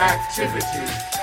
activity.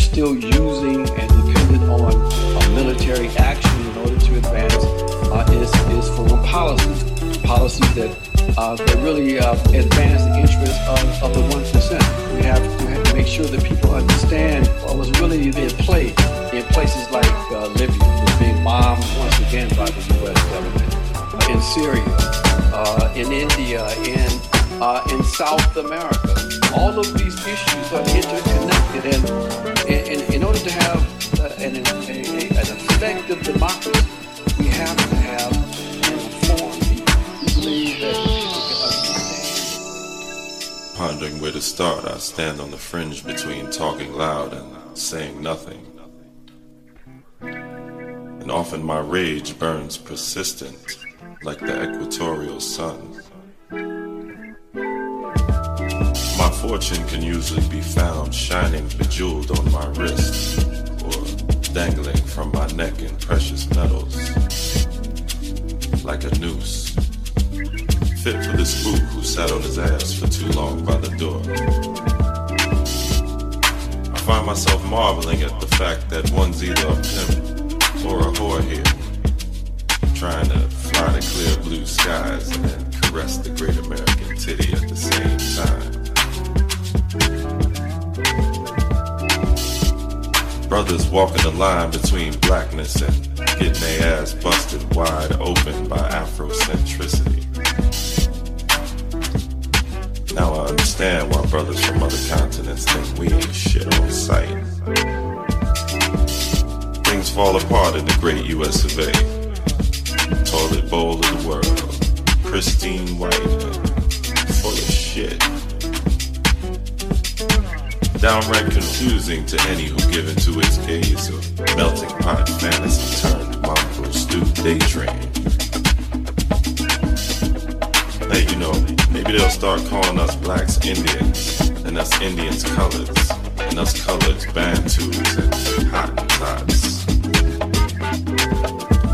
Still using and dependent on uh, military action in order to advance uh, is, is foreign policies, policies that, uh, that really uh, advance the interests of, of the 1%. We have to, make sure that people understand what was really in play in places like uh, Libya, was being bombed once again by the U.S. government, in Syria, in India, in, in South America. All of these issues are interconnected and in, in, in order to have uh, an, a, an effective democracy, we have to have. Pondering where to start, I stand on the fringe between talking loud and saying nothing. And often my rage burns persistent, like the equatorial sun. My fortune can usually be found shining bejeweled on my wrist or dangling from my neck in precious metals like a noose. Fit for this spook who sat on his ass for too long by the door. I find myself marveling at the fact that one's either a pimp or a whore here, trying to fly to clear blue skies and then caress the great American titty at the same time. Brothers walking the line between blackness and getting their ass busted wide open by Afrocentricity. Now I understand why brothers from other continents think we ain't shit on sight. Things fall apart in the great US of A. Toilet bowl of the world, pristine white full of shit downright confusing to any who give into its gaze of melting pot fantasy turned mongrel stew daydream. Hey, you know, maybe they'll start calling us blacks Indians, and us Indians coloreds, and us coloreds Bantus and Hottentots.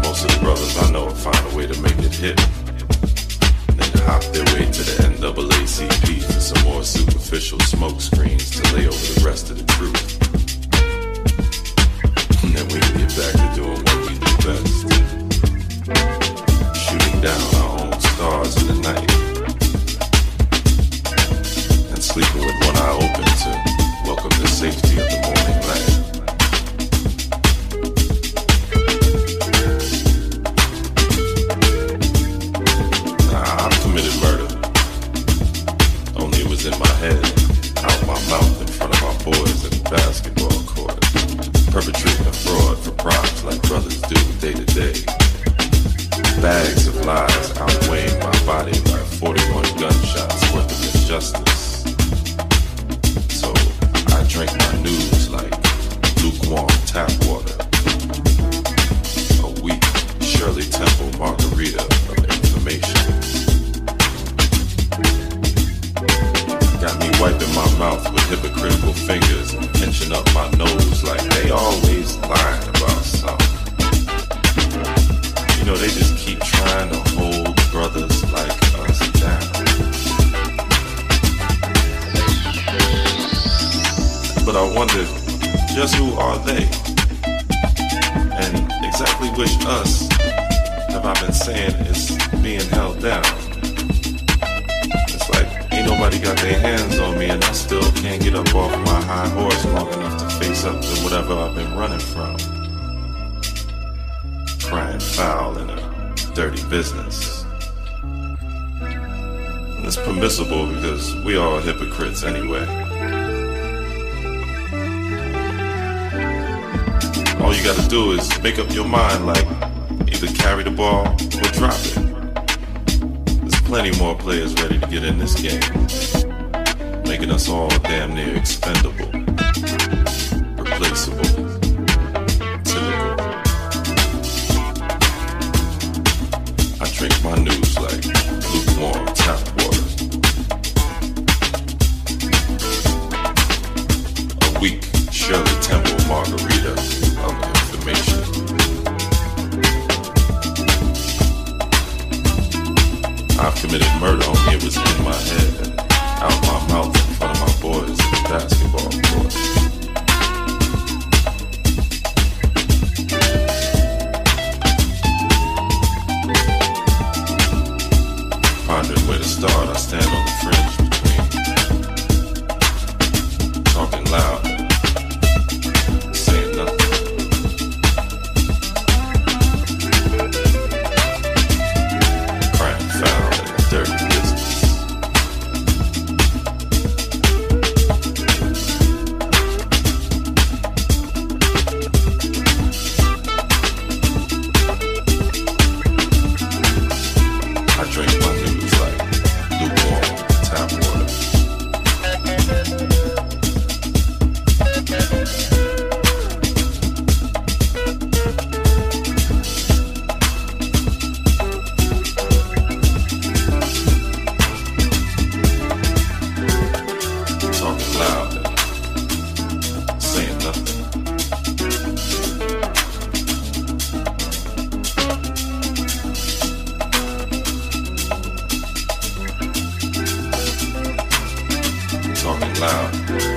Most of the brothers I know find a way to make it hit and hop their way to the NAACP some more superficial smoke screens to lay over the rest of the truth. And then we can get back to doing what we do best. Shooting down our own stars in the night. And sleeping with one eye open to welcome the safety of the morning business. And it's permissible because we are hypocrites anyway. All you gotta do is make up your mind like either carry the ball or drop it. There's plenty more players ready to get in this game, making us all damn near expendable. loud.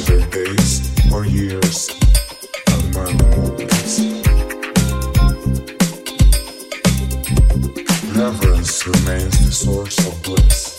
either days or years and. Reverence remains the source of bliss.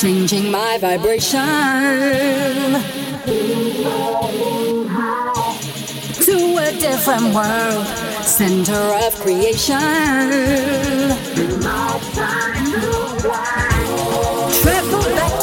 changing my vibration to a different world, center of creation. Travel back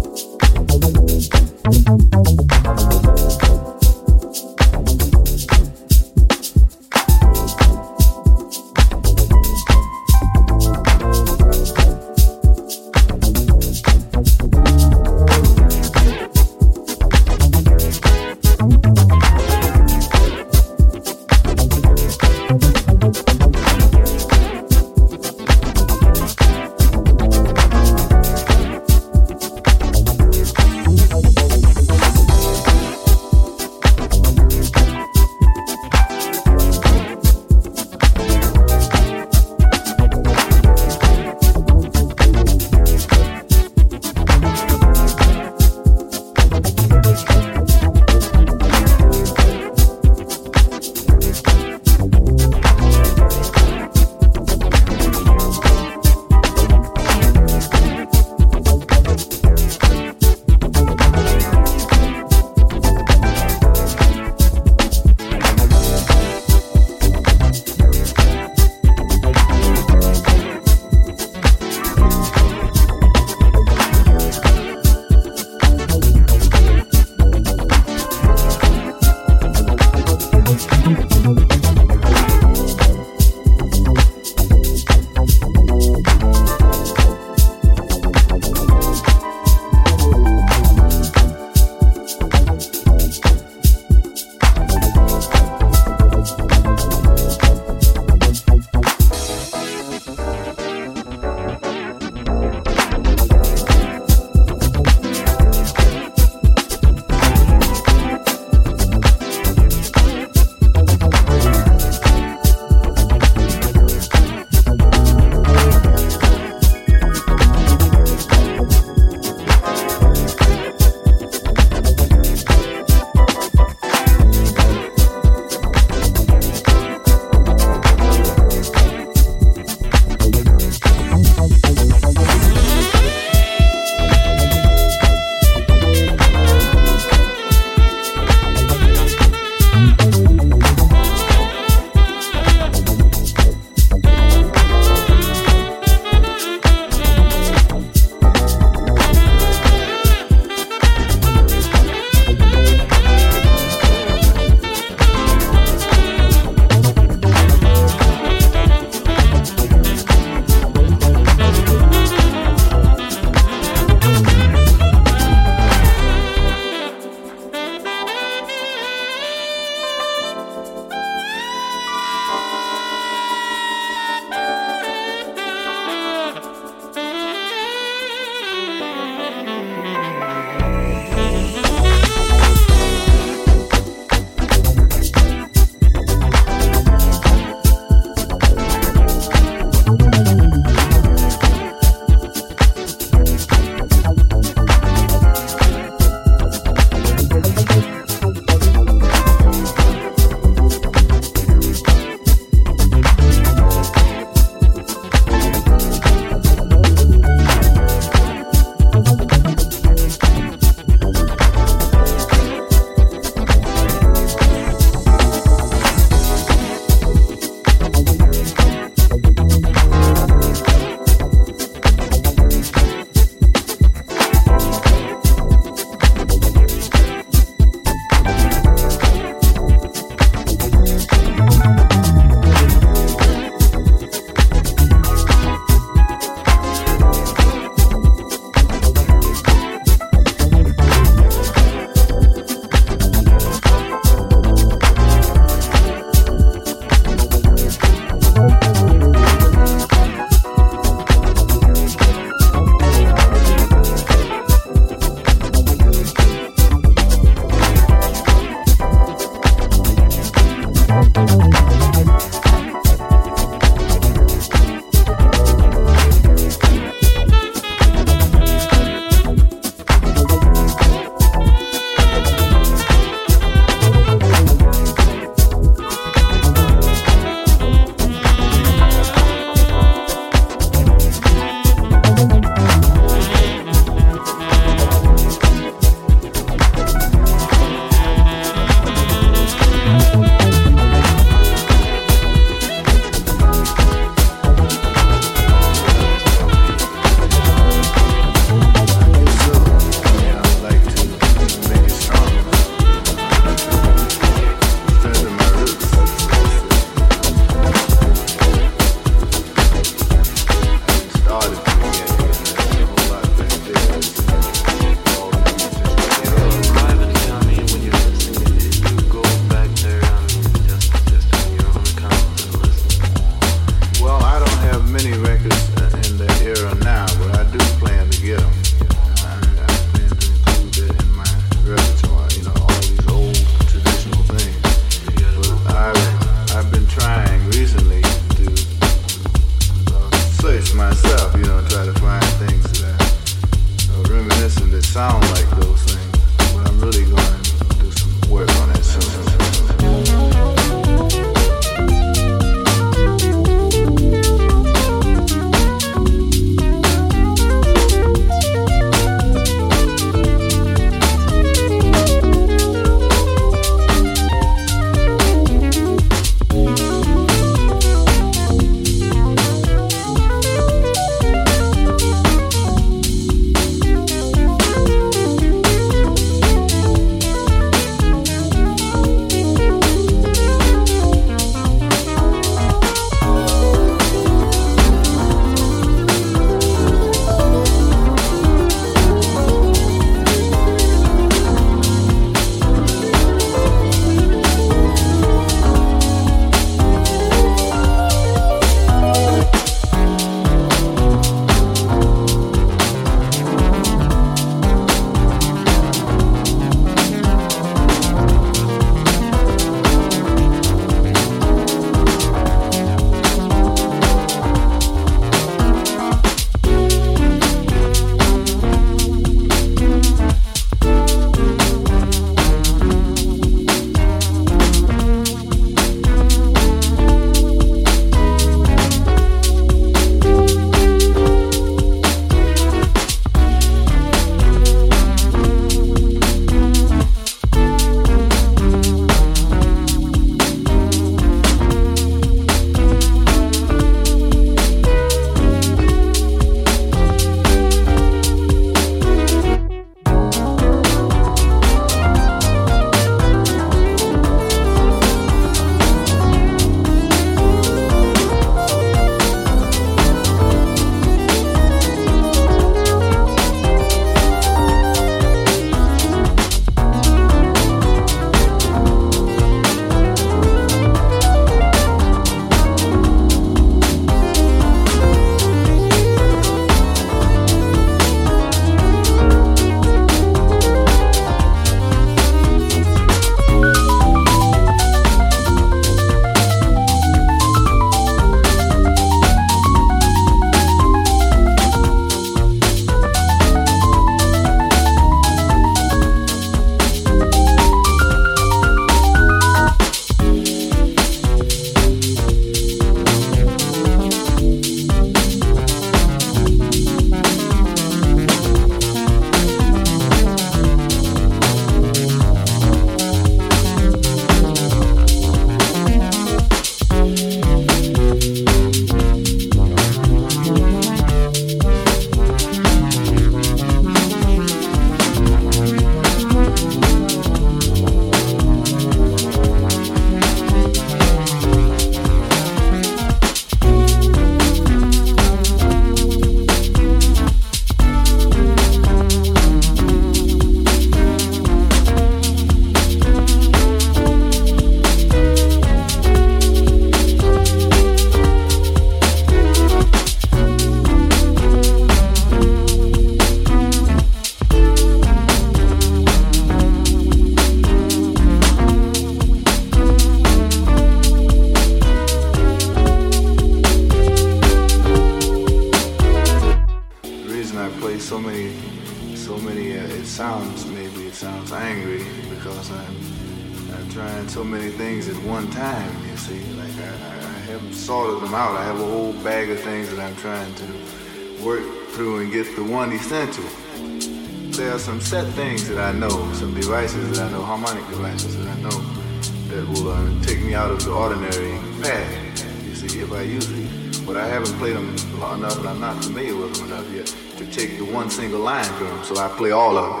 play all of them.